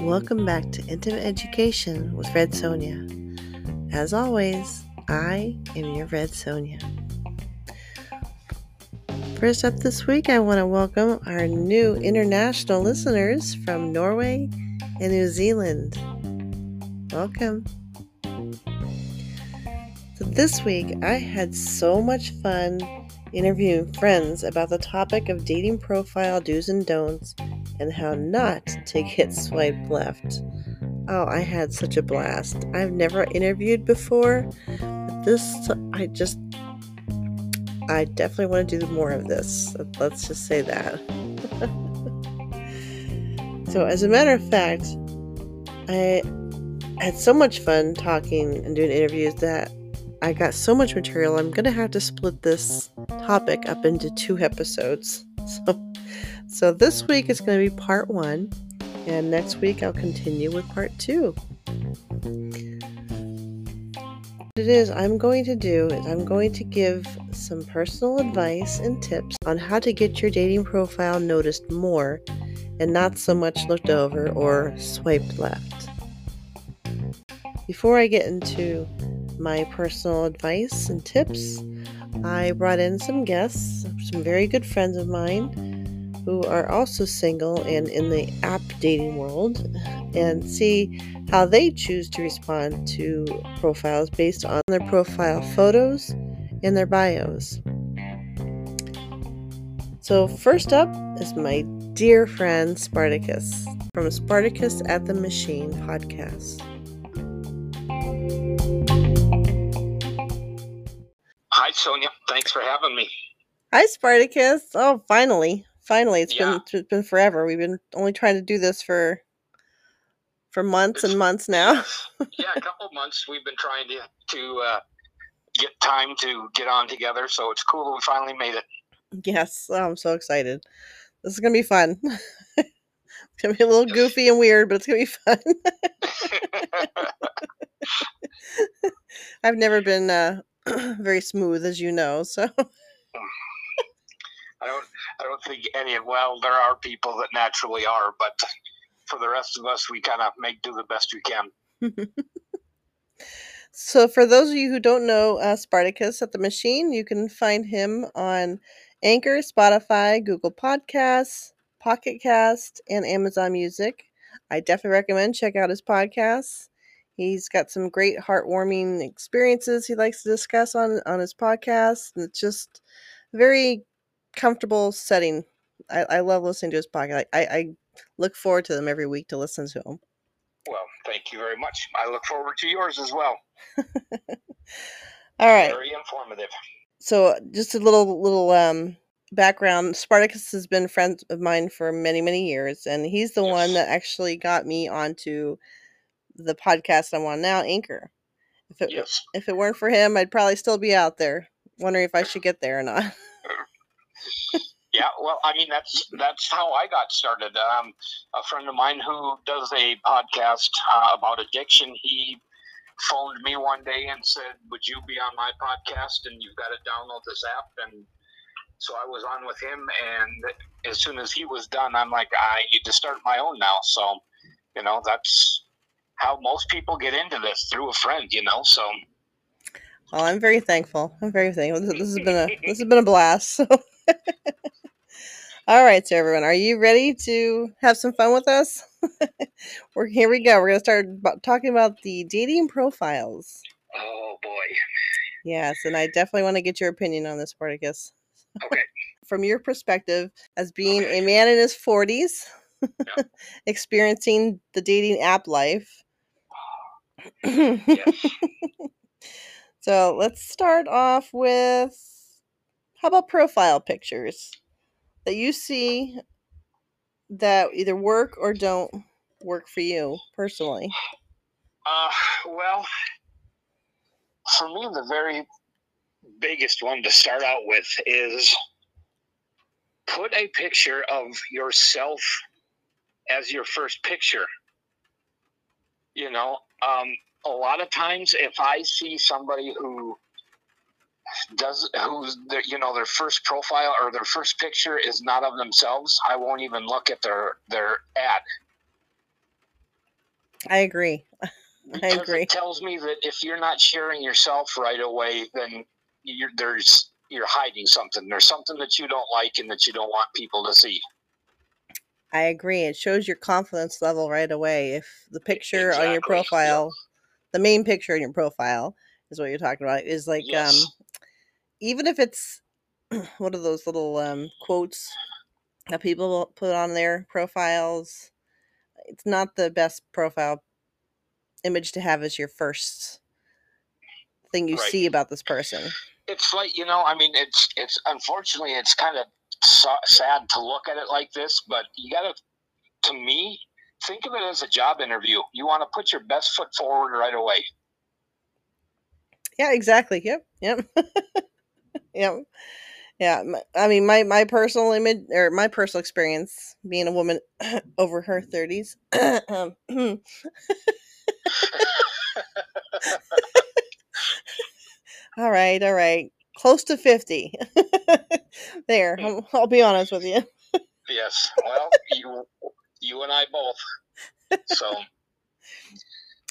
Welcome back to Intimate Education with Red Sonja. As always, I am your Red Sonja. First up this week, I want to welcome our new international listeners from Norway and New Zealand. Welcome. So, this week, I had so much fun interviewing friends about the topic of dating profile do's and don'ts and how not to get swiped left. Oh, I had such a blast. I've never interviewed before, but this, I just, I definitely want to do more of this. Let's just say that. so, as a matter of fact, I had so much fun talking and doing interviews that I got so much material. I'm going to have to split this topic up into two episodes. So, so this week is going to be part one, and next week I'll continue with part two. What it is I'm going to do is I'm going to give some personal advice and tips on how to get your dating profile noticed more and not so much looked over or swiped left. Before I get into my personal advice and tips, I brought in some guests, some very good friends of mine who are also single and in the app dating world and see how they choose to respond to profiles based on their profile photos and their bios. So, first up is my dear friend Spartacus from Spartacus at the Machine podcast. Hi, Sonja. Thanks for having me. Hi, Spartacus. Oh, finally. Finally, it's yeah. been it's been forever. We've been only trying to do this for for months it's, and months now. yeah, a couple months we've been trying to to uh, get time to get on together. So it's cool that we finally made it. Yes, oh, I'm so excited. This is gonna be fun. it's gonna be a little goofy and weird, but it's gonna be fun. I've never been uh, very smooth, as you know. So I don't I don't think any of well there are people that naturally are, but for the rest of us, we kind of make do the best we can. so, for those of you who don't know uh, Spartacus at the Machine, you can find him on Anchor, Spotify, Google Podcasts, Pocket Cast, and Amazon Music. I definitely recommend check out his podcasts. He's got some great heartwarming experiences he likes to discuss on on his podcast. And it's just very comfortable setting. I, I love listening to his podcast. I, I look forward to them every week to listen to them. Well, thank you very much. I look forward to yours as well. All right. Very informative. So, just a little little um, background. Spartacus has been a friend of mine for many many years, and he's the yes. one that actually got me onto the podcast I'm on now, Anchor. If it yes. if it weren't for him, I'd probably still be out there wondering if I should get there or not. yeah, well, I mean that's that's how I got started. Um, a friend of mine who does a podcast uh, about addiction, he phoned me one day and said, "Would you be on my podcast? And you've got to download this app." And so I was on with him, and as soon as he was done, I'm like, "I need to start my own now." So, you know, that's how most people get into this through a friend. You know, so. Well, I'm very thankful. I'm very thankful. This, this has been a this has been a blast. So. All right, so everyone, are you ready to have some fun with us? We're here. We go. We're gonna start talking about the dating profiles. Oh boy. Yes, and I definitely want to get your opinion on this, Spartacus. Okay. From your perspective, as being okay. a man in his forties, yep. experiencing the dating app life. Yes. so let's start off with how about profile pictures that you see that either work or don't work for you personally? Uh, well, for me, the very biggest one to start out with is put a picture of yourself as your first picture. You know, um, a lot of times if I see somebody who does who's their, you know their first profile or their first picture is not of themselves, I won't even look at their their ad. I agree. I agree. It tells me that if you're not sharing yourself right away, then you're, there's you're hiding something. There's something that you don't like and that you don't want people to see. I agree. It shows your confidence level right away. If the picture on your Exactly, profile, the main picture in your profile is what you're talking about, is like Yes. um even if it's one of those little um quotes that people put on their profiles, it's not the best profile image to have as your first thing you Right. see about this person. It's like you know, I mean, it's it's unfortunately it's kind of so, sad to look at it like this, but you got to, to me, think of it as a job interview. You want to put your best foot forward right away. Yeah, exactly. Yep. Yep. yep. Yeah. I mean, my my personal image or my personal experience being a woman over her 30s. um, all right, all right. Close to 50. there. I'll, I'll be honest with you. Yes. Well, you you and I both. So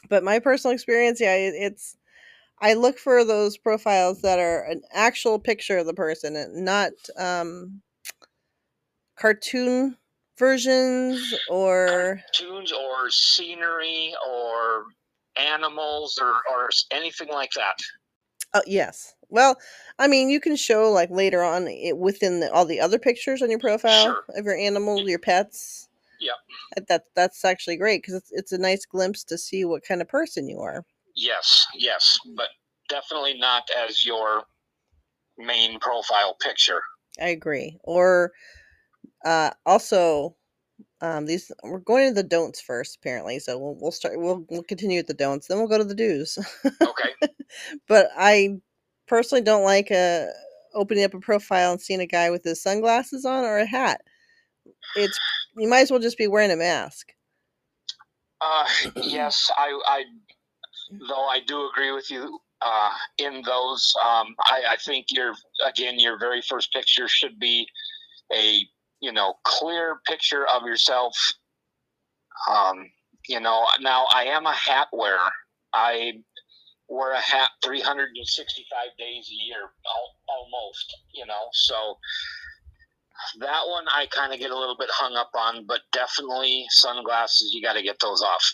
But my personal experience, yeah, it's I look for those profiles that are an actual picture of the person and not um cartoon versions or tunes or scenery or animals or or anything like that. Oh yes. Well, I mean, you can show like later on it within the, all the other pictures on your profile Sure. of your animals, your pets. Yep. Uh, That that's actually great because it's it's a nice glimpse to see what kind of person you are. Yes, yes, but definitely not as your main profile picture. I agree. Or uh, also, um, these we're going to the don'ts first apparently. So we'll we'll start we'll we'll continue with the don'ts, then we'll go to the do's. Okay. but I personally don't like uh opening up a profile and seeing a guy with his sunglasses on or a hat. It's you might as well just be wearing a mask. Uh, yes, I, I, though I do agree with you uh, in those. Um, I, I think your again, your very first picture should be a you know clear picture of yourself. Um, you know, now I am a hat wearer. I wear a hat 365 days a year, almost. You know, so that one I kind of get a little bit hung up on, but definitely sunglasses. You got to get those off.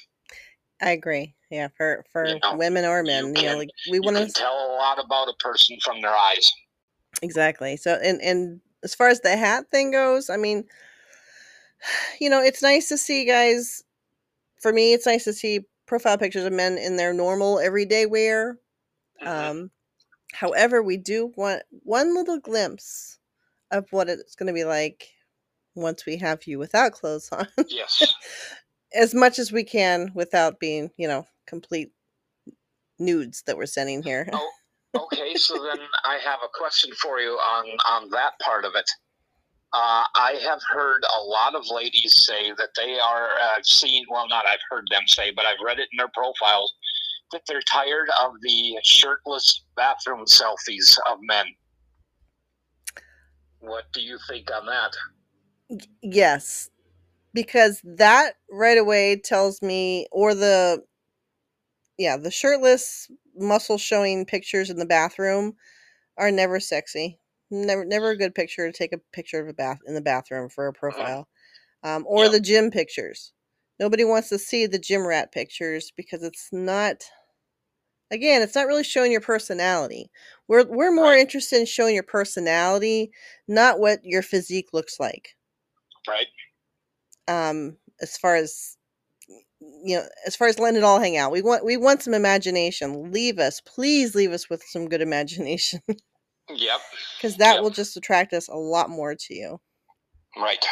I agree. Yeah, for for You know, women or men, you, know, can- like we want to tell a lot about a person from their eyes. exactly. So and and as far as the hat thing goes, I mean, you know, it's nice to see guys. For me, it's nice to see profile pictures of men in their normal everyday wear. Mhm. Um, however, we do want one little glimpse of what it's going to be like once we have you without clothes on, yes. as much as we can without being, you know, complete nudes that we're sending here. Oh. Okay, so then I have a question for you on on that part of it. Uh, I have heard a lot of ladies say that they are uh, seen. Well, not I've heard them say, but I've read it in their profiles that they're tired of the shirtless bathroom selfies of men. What do you think on that? Yes, because that right away tells me, or the, yeah, the shirtless, muscle showing pictures in the bathroom are never sexy. Never, never a good picture to take a picture of a bath in the bathroom for a profile, um, or Yep. the gym pictures. Nobody wants to see the gym rat pictures because it's not. Again, it's not really showing your personality. We're we're more Right. interested in showing your personality, not what your physique looks like Right? um as far as you know as far as letting it all hang out we want we want some imagination leave us please leave us with some good imagination Yep. because that Yep. will just attract us a lot more to you Right.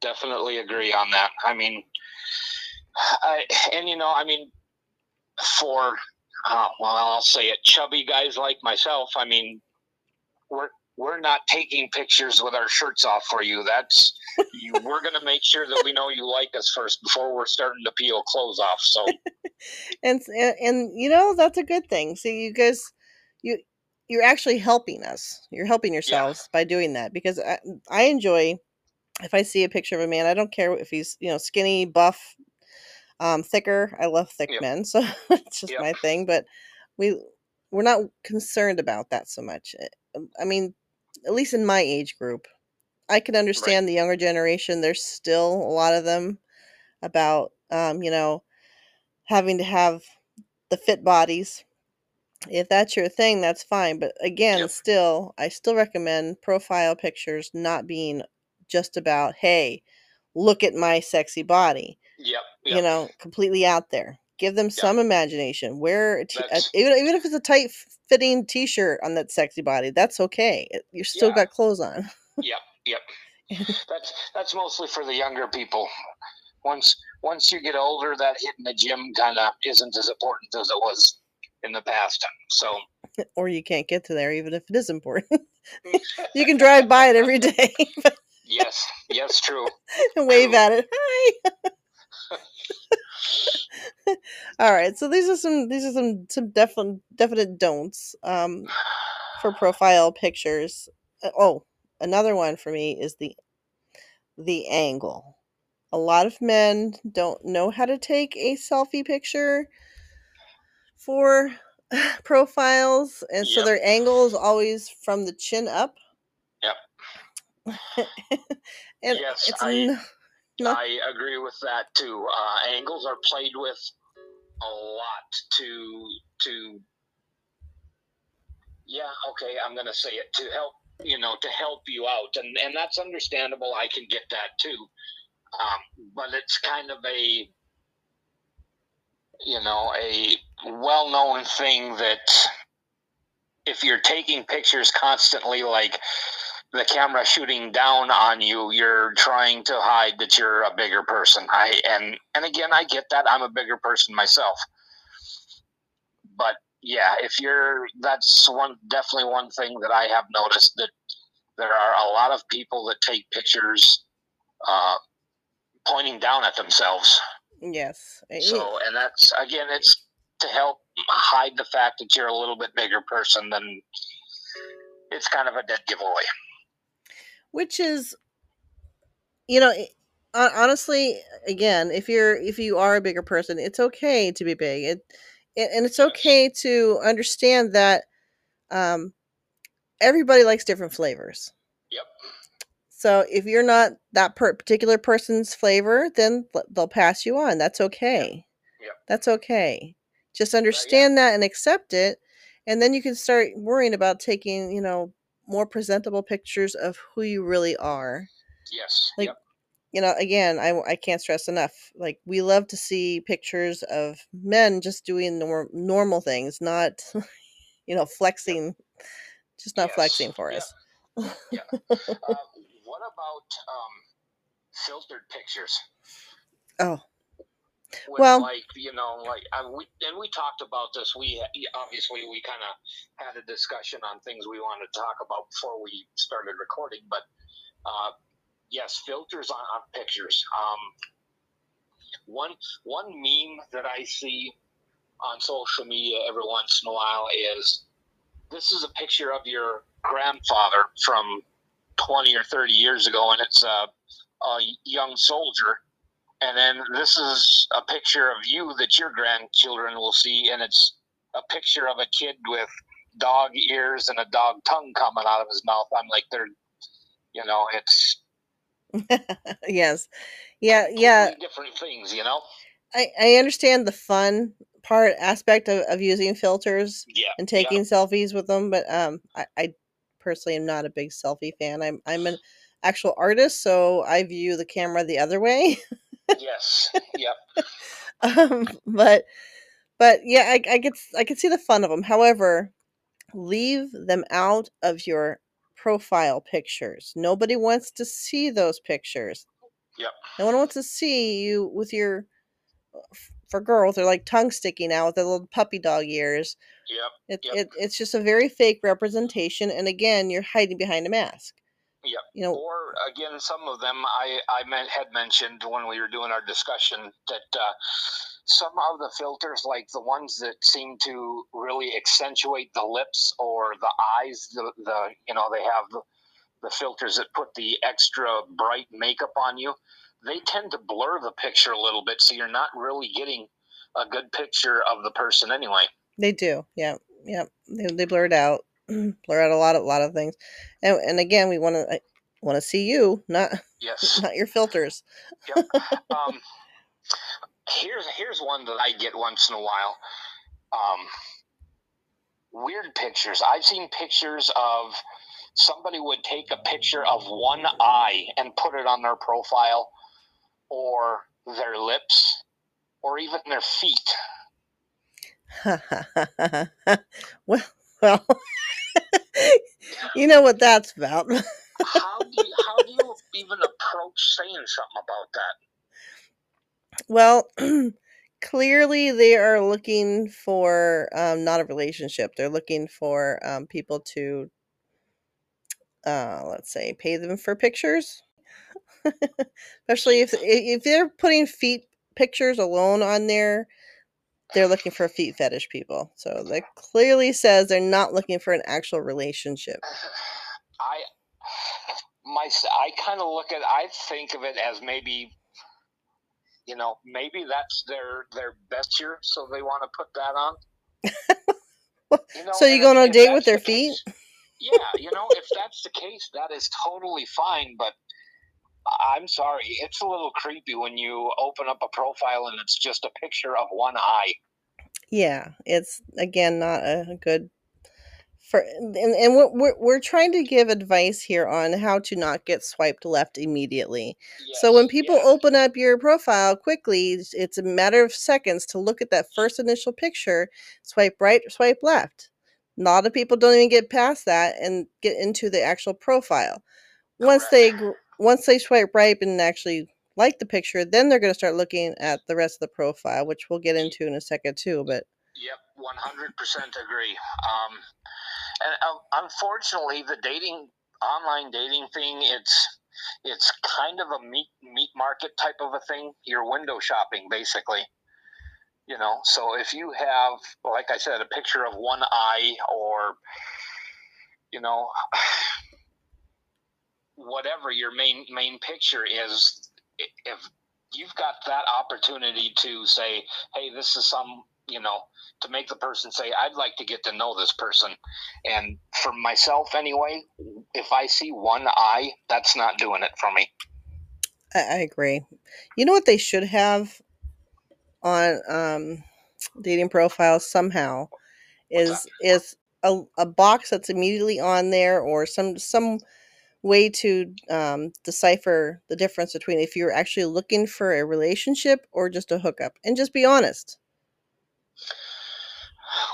Definitely agree on that. I mean, I and you know, I mean, for uh, well, I'll say it, chubby guys like myself. I mean, we're we're not taking pictures with our shirts off for you. That's you, we're going to make sure that we know you like us first before we're starting to peel clothes off. So and, and and you know that's a good thing so you guys you you're actually helping us. You're helping yourselves by doing that because I, I enjoy if I see a picture of a man, I don't care if he's, you know, skinny, buff, um, thicker. I love thick Yep. men, so it's just Yep. my thing. But we we're not concerned about that so much. Uh, I mean, at least in my age group, I can understand the younger generation. There's still a lot of them about, um, you know, having to have the fit bodies. If that's your thing, that's fine. But again, Yep. still, I still recommend profile pictures not being just about, hey, look at my sexy body Yep. you know, completely out there. Give them some imagination. Wear a t- a- even even if it's a tight fitting t-shirt on that sexy body, that's okay. You're still Yeah. got clothes on. Yep, yep. that's that's mostly for the younger people. Once once you get older, that hitting the gym kind of isn't as important as it was in the past. So or you can't get to there even if it is important. you can drive by it every day yes, yes, true. wave at it. Hi. All right, so these are some these are some some definite definite don'ts um, for profile pictures. Uh, Oh, another one for me is the the angle. A lot of men don't know how to take a selfie picture for profiles, and so their angle is always from the chin up. Yep. and Yes, it's I- n- No. I agree with that too. Uh, angles are played with a lot to to. Yeah, okay, I'm gonna say it to help you know to help you out, and and that's understandable. I can get that too, um, but it's kind of a you know a well-known thing that if you're taking pictures constantly, like the camera shooting down on you, you're trying to hide that you're a bigger person. I and and again, I get that. I'm a bigger person myself. But yeah, if you're that's one definitely one thing that I have noticed that there are a lot of people that take pictures uh, pointing down at themselves. yes, So, and that's again, it's to help hide the fact that you're a little bit bigger person than it's kind of a dead giveaway. which is you know honestly again if you're if you are a bigger person it's okay to be big. It, it and it's okay to understand that um everybody likes different flavors. Yep. so if you're not that per- particular person's flavor then they'll pass you on. That's okay. Yep. that's okay just understand that and accept it and then you can start worrying about taking you know more presentable pictures of who you really are Yes. Like, yep. you know again I, I can't stress enough like we love to see pictures of men just doing nor- normal things not you know flexing just not Yes, flexing for yeah. us Uh, what about um, filtered pictures? oh With Well- like you know, like uh, we and we talked about this. We obviously we kind of had a discussion on things we wanted to talk about before we started recording. But uh, yes, filters on, on pictures. Um, one one meme that I see on social media every once in a while is this is a picture of your grandfather from 20 or 30 years ago, and it's a, a young soldier. And then this is a picture of you that your grandchildren will see, and it's a picture of a kid with dog ears and a dog tongue coming out of his mouth. I'm like, they're, you know, it's yes yeah yeah different things, you know? I, I understand the fun part aspect of, of using filters Yeah. and yeah. taking selfies with them but um I, I personally am not a big selfie fan i'm i'm an actual artist so i view the camera the other way Yes. Yep. um, but but yeah I, I get i can see the fun of them however leave them out of your profile pictures nobody wants to see those pictures Yep. no one wants to see you with your for girls they're like tongue sticking out with their little puppy dog ears Yep. it, Yep. it, it's just a very fake representation and again you're hiding behind a mask Yep. you know Or again, some of them I I meant, had mentioned when we were doing our discussion that uh, some of the filters, like the ones that seem to really accentuate the lips or the eyes, the, the you know, they have the, the filters that put the extra bright makeup on you, they tend to blur the picture a little bit, so you're not really getting a good picture of the person anyway. They do, yeah, yeah. They, they blur it out, blur out a lot, a lot of things, and and again, we want to want to see you, not Yes. not your filters. Yep. um, here's here's one that I get once in a while. Um, weird pictures. I've seen pictures of somebody would take a picture of one eye and put it on their profile, or their lips, or even their feet. well, well, you know what that's about. How do you, how do you even approach saying something about that? Well, clearly they are looking for um, not a relationship. They're looking for um, people to, uh, let's say, pay them for pictures. Especially if if they're putting feet pictures alone on there, they're looking for feet fetish people. So that clearly says they're not looking for an actual relationship. I my I kind of look at I think of it as maybe you know maybe that's their their best year, so they want to put that on. You know, so you going on a date with their the feet? Case, yeah, you know, if that's the case, that is totally fine. But I'm sorry, it's a little creepy when you open up a profile and it's just a picture of one eye. Yeah, it's again not a good for and, and we're, we're trying to give advice here on how to not get swiped left immediately yes, so when people yeah. open up your profile quickly it's a matter of seconds to look at that first initial picture swipe right swipe left a lot of people don't even get past that and get into the actual profile once they once they swipe right and actually like the picture then they're going to start looking at the rest of the profile which we'll get into in a second too but Yep, 100% agree. Um, and uh, unfortunately, the dating online dating thing it's it's kind of a meat meat market type of a thing. You're window shopping basically. You know, so if you have, like I said, a picture of one eye or, you know, whatever your main main picture is, if you've got that opportunity to say, hey, this is some you know, to make the person say, I'd like to get to know this person. And for myself, anyway, if I see one eye, that's not doing it for me. I, I agree. You know what they should have on um, dating profiles somehow is is a, a box that's immediately on there or some some way to um, decipher the difference between if you're actually looking for a relationship or just a hookup and just be honest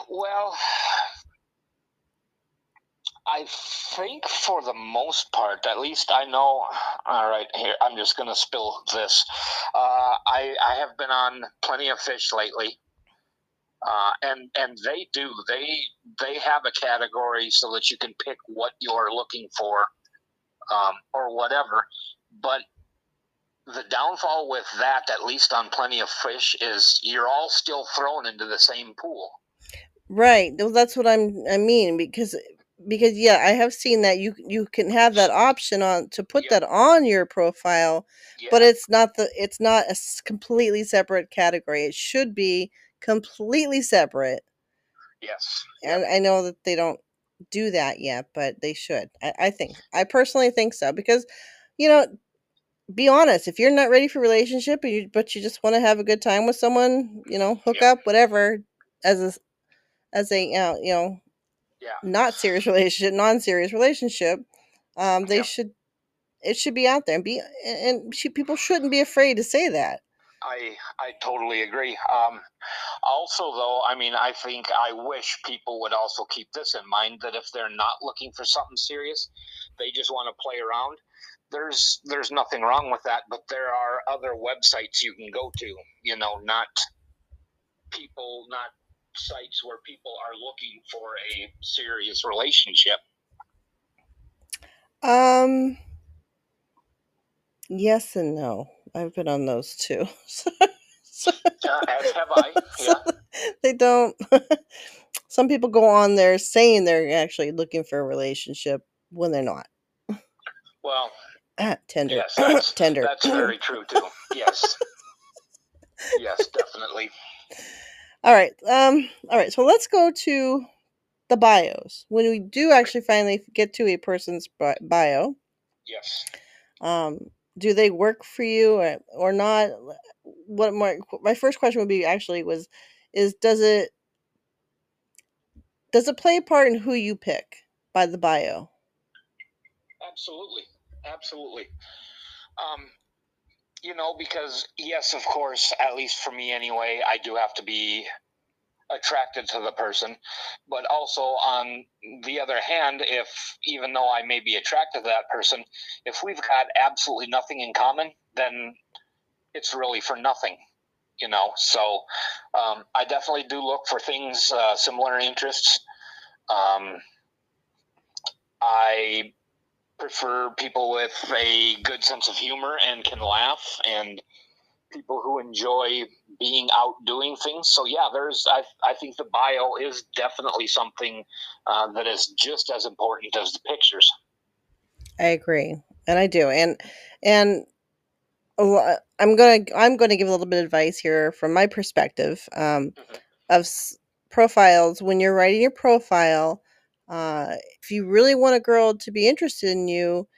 well, I think for the most part, at least I know. All right, here I'm just gonna spill this. Uh, I I have been on plenty of fish lately, uh, and and they do they they have a category so that you can pick what you're looking for, um, or whatever. But the downfall with that, at least on plenty of fish, is you're all still thrown into the same pool. Right. Well, that's what I'm I mean because because yeah, I have seen that you you can have that option on to put that on your profile, yeah. but it's not the it's not a completely separate category. It should be completely separate. Yes. And. I know that they don't do that yet, but they should. I, I think. I personally think so because you know, be honest, if you're not ready for relationship and you but you just want to have a good time with someone, you know, hook yep. up, whatever, as a as a uh, you know yeah. not serious relationship, non-serious relationship, um, they yeah. should it should be out there and be and she, people shouldn't be afraid to say that. I I totally agree. Um, also, though, I mean, I think I wish people would also keep this in mind that if they're not looking for something serious, they just want to play around. There's there's nothing wrong with that, but there are other websites you can go to. You know, not people, not sites where people are looking for a serious relationship? Um, yes and no. I've been on those too. So, Uh, as have I. Yeah. they don't. some people go on there saying they're actually looking for a relationship when they're not. Well, Ah, Tinder. yes, that's Tinder. that's very true too. Yes. yes, definitely. All right. Um. All right. So let's go to the bios. When we do actually finally get to a person's bi- bio, Yes. um, do they work for you or, or not? What my my first question would be actually was, is does it does it play a part in who you pick by the bio? Absolutely, absolutely. Um, you know, because yes, of course, at least for me anyway, I do have to be attracted to the person, but also on the other hand, if even though I may be attracted to that person, if we've got absolutely nothing in common, then it's really for nothing. You know, so um, I definitely do look for things uh, similar interests. Um, I prefer people with a good sense of humor and can laugh and people who enjoy being out doing things so yeah there's i, I think the bio is definitely something uh, that is just as important as the pictures I agree, and I do, and and I'm gonna I'm gonna give a little bit of advice here from my perspective um, Mhm. of s- profiles. When you're writing your profile, uh, if you really want a girl to be interested in you,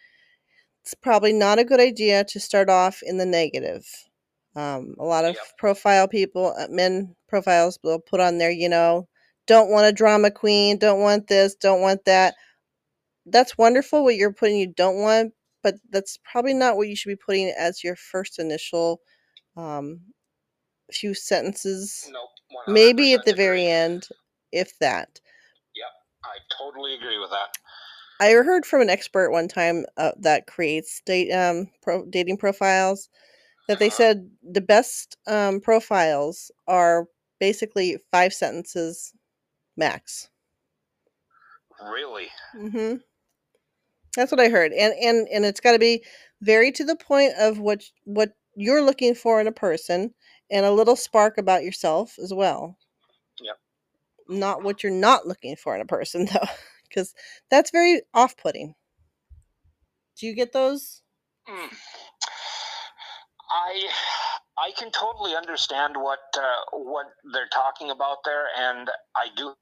it's probably not a good idea to start off in the negative. Um, a lot of Yep. profile people, uh, men profiles, will put on there, you know, don't want a drama queen, don't want this, don't want that. That's wonderful what you're putting you don't want, but that's probably not what you should be putting as your first initial um, few sentences. nope Maybe at 100% the agree. very end, if that. Yeah, I totally agree with that I heard from an expert one time uh, that creates date um pro- dating profiles that they said the best um, profiles are basically five sentences max. really hmm That's what I heard, and and and it's got to be very to the point of what what you're looking for in a person, and a little spark about yourself as well. Yep. Not what you're not looking for in a person though, because that's very off-putting. Do you get those? Mm. I I can totally understand what uh, what they're talking about there, and I do.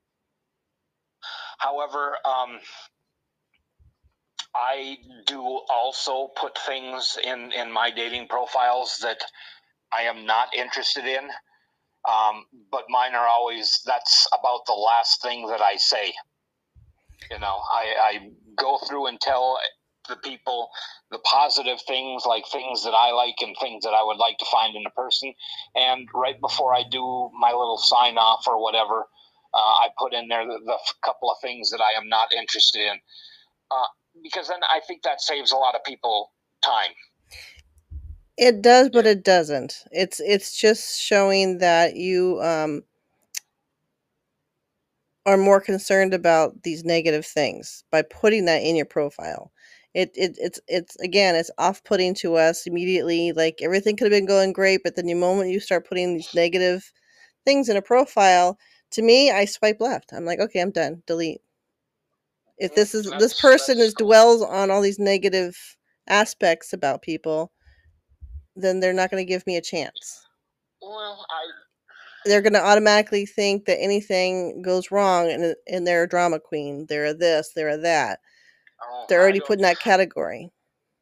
However, um, I do also put things in in my dating profiles that I am not interested in. Um, but mine are always that's about the last thing that I say. You know, I, I go through and tell the people the positive things, like things that I like and things that I would like to find in a person. And right before I do my little sign off or whatever, uh, I put in there the, the couple of things that I am not interested in. Uh, because then I think that saves a lot of people time. It does, but it doesn't. It's it's just showing that you um are more concerned about these negative things by putting that in your profile. It, it it's it's again it's off-putting to us immediately like everything could have been going great but then the moment you start putting these negative things in a profile to me I swipe left. I'm like okay, I'm done. Delete. If this is this person is cool. dwells on all these negative aspects about people, then they're not going to give me a chance. Well, I they're going to automatically think that anything goes wrong and, and they're a drama queen. They're a this, they're a that. They're already put in that category.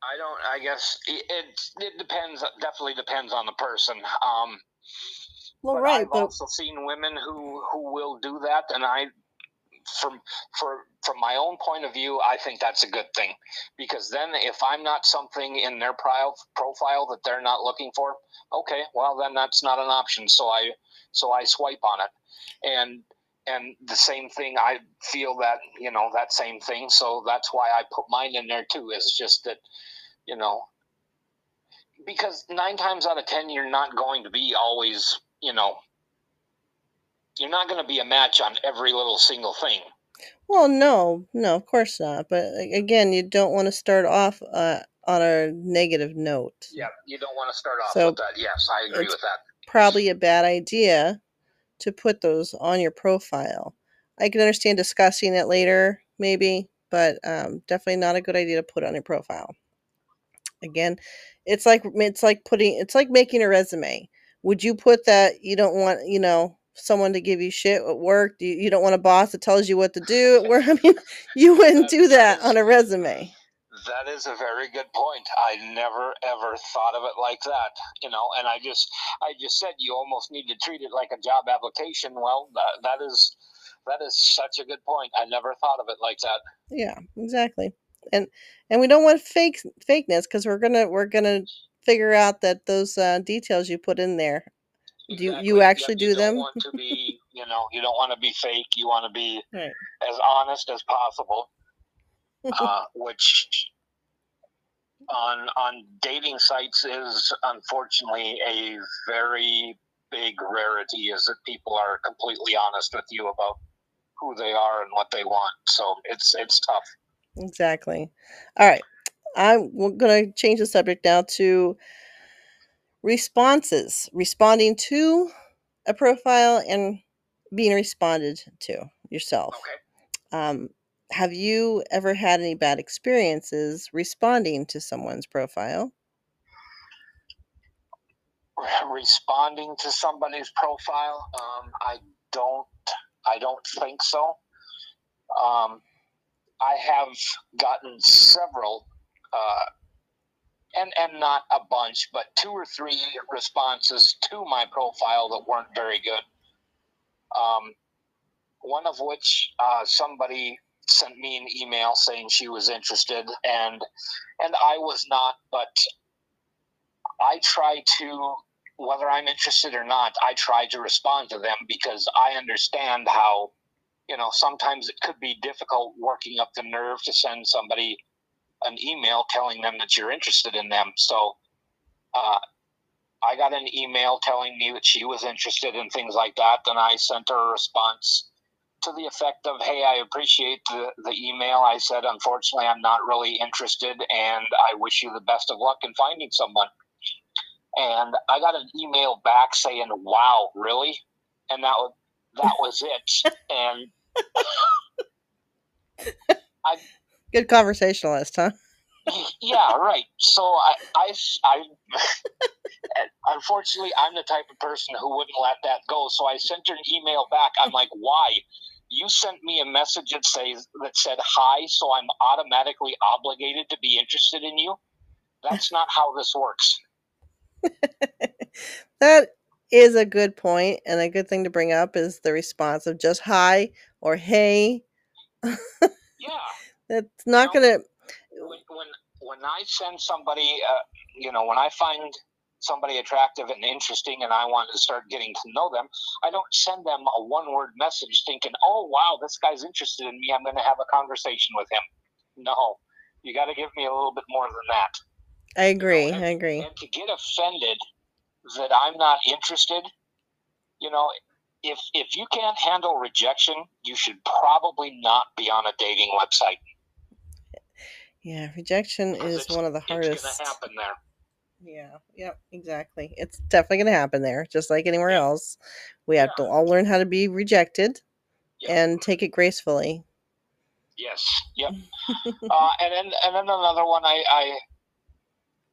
I don't. I guess it it, it depends. Definitely depends on the person. Um, Well, but right, I've but also seen women who who will do that, and I, from for from my own point of view, I think that's a good thing, because then if I'm not something in their pro- profile that they're not looking for, okay, well then that's not an option. So I so I swipe on it, and and the same thing I feel that you know that same thing. So that's why I put mine in there too. Is just that you know because nine times out of ten you're not going to be always you know you're not going to be a match on every little single thing well, no, no, of course not. But again, you don't want to start off uh, on a negative note. yeah you don't want to start off So, with that yes i agree with that probably a bad idea to put those on your profile. I can understand discussing it later, maybe, but um, definitely not a good idea to put on your profile. Again, it's like it's like putting it's like making a resume. Would you put that you don't want you know someone to give you shit at work? You, you don't want a boss that tells you what to do at work? I mean, you wouldn't do that on a resume. That is a very good point. I never ever thought of it like that. You know, and I just I just said you almost need to treat it like a job application. Well, that, that is that is such a good point. I never thought of it like that. Yeah, exactly. And and we don't want fake fakeness because we're gonna we're gonna figure out that those uh, details you put in there do you, you actually you do them want to be you know you don't want to be fake you want to be right. as honest as possible uh, which on on dating sites is unfortunately a very big rarity is that people are completely honest with you about who they are and what they want. So it's it's tough. Exactly. All right. I'm going to change the subject now to responses responding to a profile and being responded to yourself. Okay. um, have you ever had any bad experiences responding to someone's profile? Responding to somebody's profile? Um, i don't i don't think so. Um, i have gotten several uh, and and not a bunch, but two or three responses to my profile that weren't very good. Um, one of which uh, somebody sent me an email saying she was interested, and and I was not, but I try to whether I'm interested or not, I try to respond to them because I understand how, you know, sometimes it could be difficult working up the nerve to send somebody an email telling them that you're interested in them. So uh, I got an email telling me that she was interested in things like that. Then I sent her a response to the effect of, Hey, I appreciate the, the email. I said, Unfortunately, I'm not really interested, and I wish you the best of luck in finding someone. And I got an email back saying, Wow, really? And that was, that was it. and I Good conversationalist, huh? Yeah, right. So I, I, I unfortunately, I'm the type of person who wouldn't let that go. So I sent her an email back. I'm like, why? You sent me a message that says that said hi, so I'm automatically obligated to be interested in you. That's not how this works. that is a good point and a good thing to bring up is the response of just hi or hey. yeah. That's not you know, gonna. When, when when I send somebody, uh, you know, when I find somebody attractive and interesting, and I want to start getting to know them, I don't send them a one word message thinking, "Oh wow, this guy's interested in me. I'm going to have a conversation with him." No, you got to give me a little bit more than that. I agree. You know, and, I agree. And to get offended that I'm not interested, you know, if if you can't handle rejection, you should probably not be on a dating website. Yeah, rejection is one of the hardest. It's gonna happen there. Yeah, yep, exactly. It's definitely gonna happen there, just like anywhere yeah. else. We have yeah. to all learn how to be rejected yep. and take it gracefully. Yes. Yep. uh, and then and then another one I, I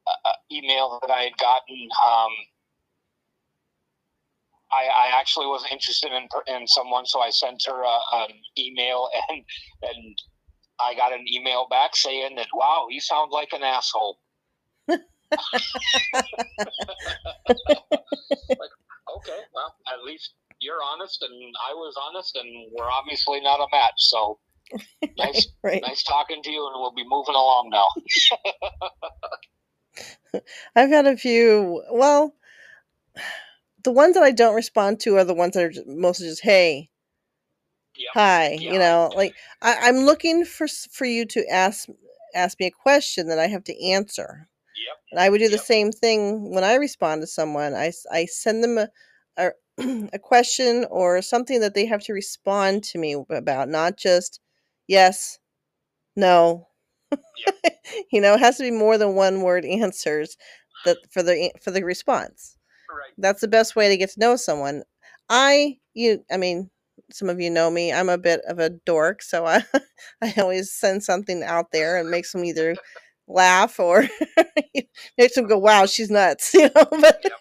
uh, email that I had gotten. Um, I, I, actually was interested in in someone, so I sent her a, an email and and I got an email back saying that, wow, you sound like an asshole. like, okay, well, at least you're honest and I was honest and we're obviously not a match. So nice, right. nice talking to you and we'll be moving along now. I've had a few, well, the ones that I don't respond to are the ones that are mostly just, hey, Yep. Hi, yep. you know, like I, I'm looking for for you to ask ask me a question that I have to answer. Yep. And I would do the same thing when I respond to someone. I, I send them a, a, a question or something that they have to respond to me about, not just yes, no. You know, it has to be more than one word answers that for the for the response. Right. That's the best way to get to know someone. I you I mean, some of you know me. I'm a bit of a dork, so I I always send something out there and makes them either laugh or makes them go, "Wow, she's nuts," you know. But Yep.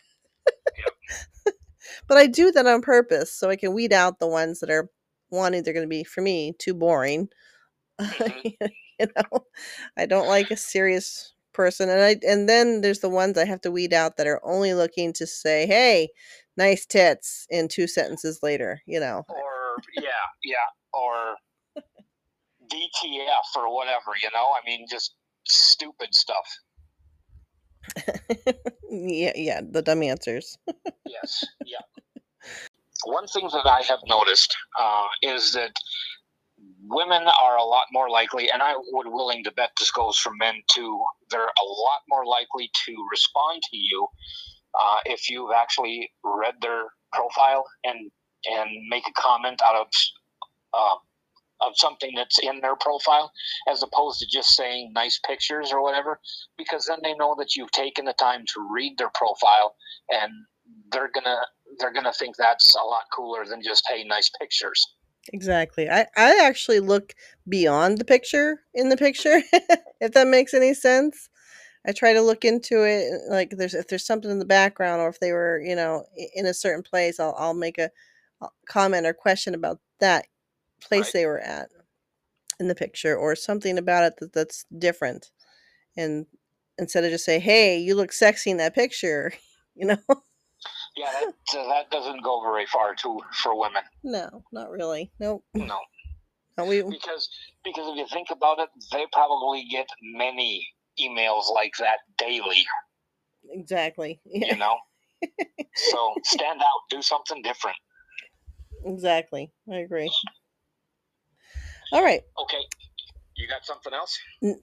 but I do that on purpose so I can weed out the ones that are one either going to be for me too boring. Mhm. you know, I don't like a serious person, and I and then there's the ones I have to weed out that are only looking to say, "Hey, nice tits," in two sentences later. You know, Or yeah, yeah, or DTF or whatever. You know, I mean, just stupid stuff. yeah, yeah, the dumb answers. Yes, yeah. One thing that I have noticed uh, is that women are a lot more likely, and I would willing to bet this goes for men too. They're a lot more likely to respond to you uh, if you've actually read their profile and and make a comment out of uh, of something that's in their profile, as opposed to just saying nice pictures or whatever, because then they know that you've taken the time to read their profile, and they're gonna they're gonna think that's a lot cooler than just hey nice pictures. Exactly. I I actually look beyond the picture in the picture, if that makes any sense. I try to look into it, like there's if there's something in the background, or if they were, you know, in a certain place, I'll I'll make a comment or question about that place Right. they were at in the picture, or something about it that, that's different, and instead of just say, "Hey, you look sexy in that picture," you know, Yeah, that uh, that doesn't go very far too for women. no, not really. Nope. No, No, we because because if you think about it, they probably get many emails like that daily. exactly. Yeah. You know, so stand out, do something different. Exactly. I agree. All right. Okay, you got something else?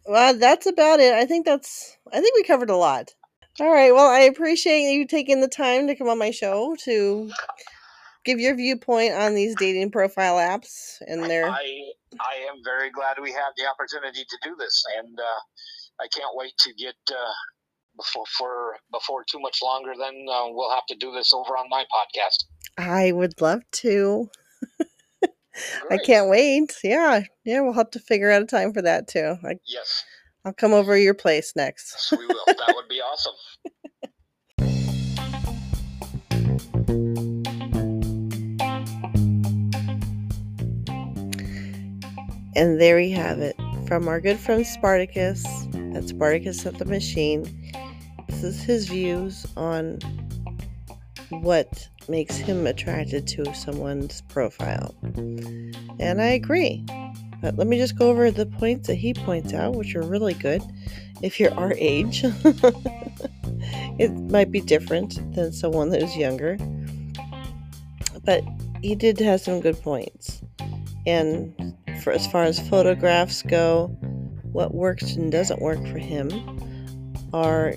Well, that's about it. I think that's I think we covered a lot. All right. Well, I appreciate you taking the time to come on my show to give your viewpoint on these dating profile apps and their I I am very glad we had the opportunity to do this, and uh, I can't wait to get uh, before for before too much longer. Then uh, we'll have to do this over on my podcast. I would love to. I can't wait. Yeah. Yeah, we'll have to figure out a time for that too. I, Yes, I'll come over to your place next. yes, we will. that would be awesome. And there we have it from our good friend Spartacus at Spartacus at the Machine. Is his views on what makes him attracted to someone's profile. And I agree. But let me just go over the points that he points out, which are really good. If you're our age, it might be different than someone that is younger. But he did have some good points. And for as far as photographs go, what works and doesn't work for him are,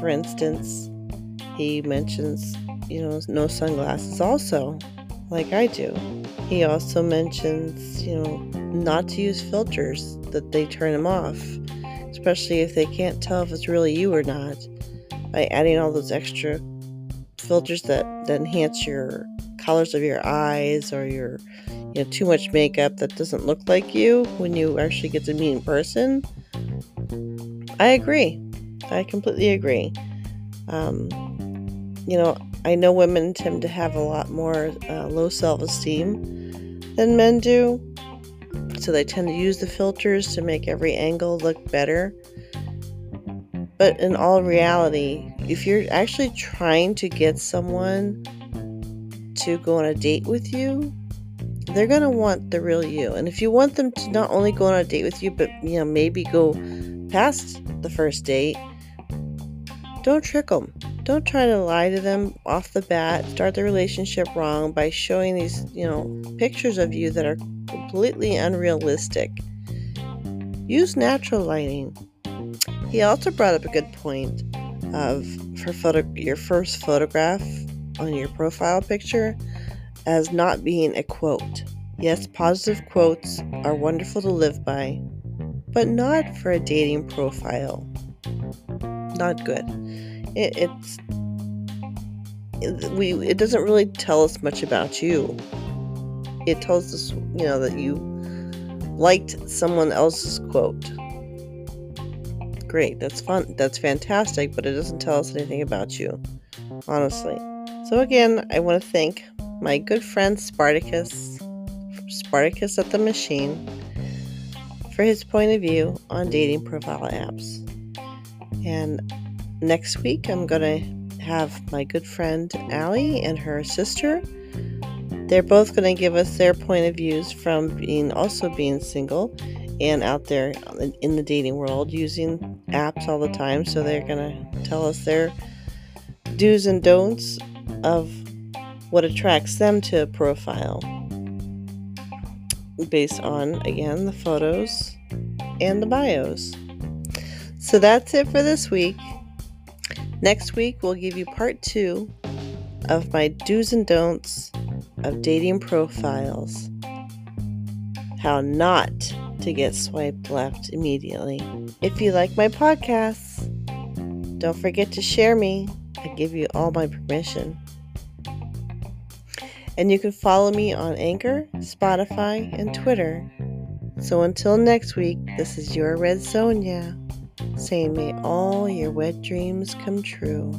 for instance, he mentions, you know, no sunglasses also, like I do. He also mentions, you know, not to use filters, that they turn him off, especially if they can't tell if it's really you or not, by adding all those extra filters that, that enhance your colors of your eyes or your you know too much makeup that doesn't look like you when you actually get to meet in person i agree i completely agree um, you know i know women tend to have a lot more uh, low self-esteem than men do so they tend to use the filters to make every angle look better but in all reality if you're actually trying to get someone to go on a date with you they're going to want the real you. And if you want them to not only go on a date with you, but you know, maybe go past the first date, don't trick them. Don't try to lie to them off the bat, start the relationship wrong by showing these, you know, pictures of you that are completely unrealistic. Use natural lighting. He also brought up a good point of for photo your first photograph on your profile picture as not being a quote. Yes, positive quotes are wonderful to live by, but not for a dating profile. Not good. It, it's we it doesn't really tell us much about you. It tells us, you know, that you liked someone else's quote. Great, that's fun. That's fantastic, but it doesn't tell us anything about you, honestly. So again, I want to thank my good friend Spartacus, Spartacus at the Machine, for his point of view on dating profile apps. And next week, I'm going to have my good friend Allie and her sister. They're both going to give us their point of views from being also being single and out there in the dating world using apps all the time. So they're going to tell us their do's and don'ts of what attracts them to a profile based on, again, the photos and the bios. So that's it for this week. Next week, we'll give you part two of my do's and don'ts of dating profiles. How not to get swiped left immediately. If you like my podcasts, don't forget to share me. I give you all my permission. And you can follow me on Anchor, Spotify, and Twitter. So until next week, this is your Red Sonja saying, May all your wet dreams come true.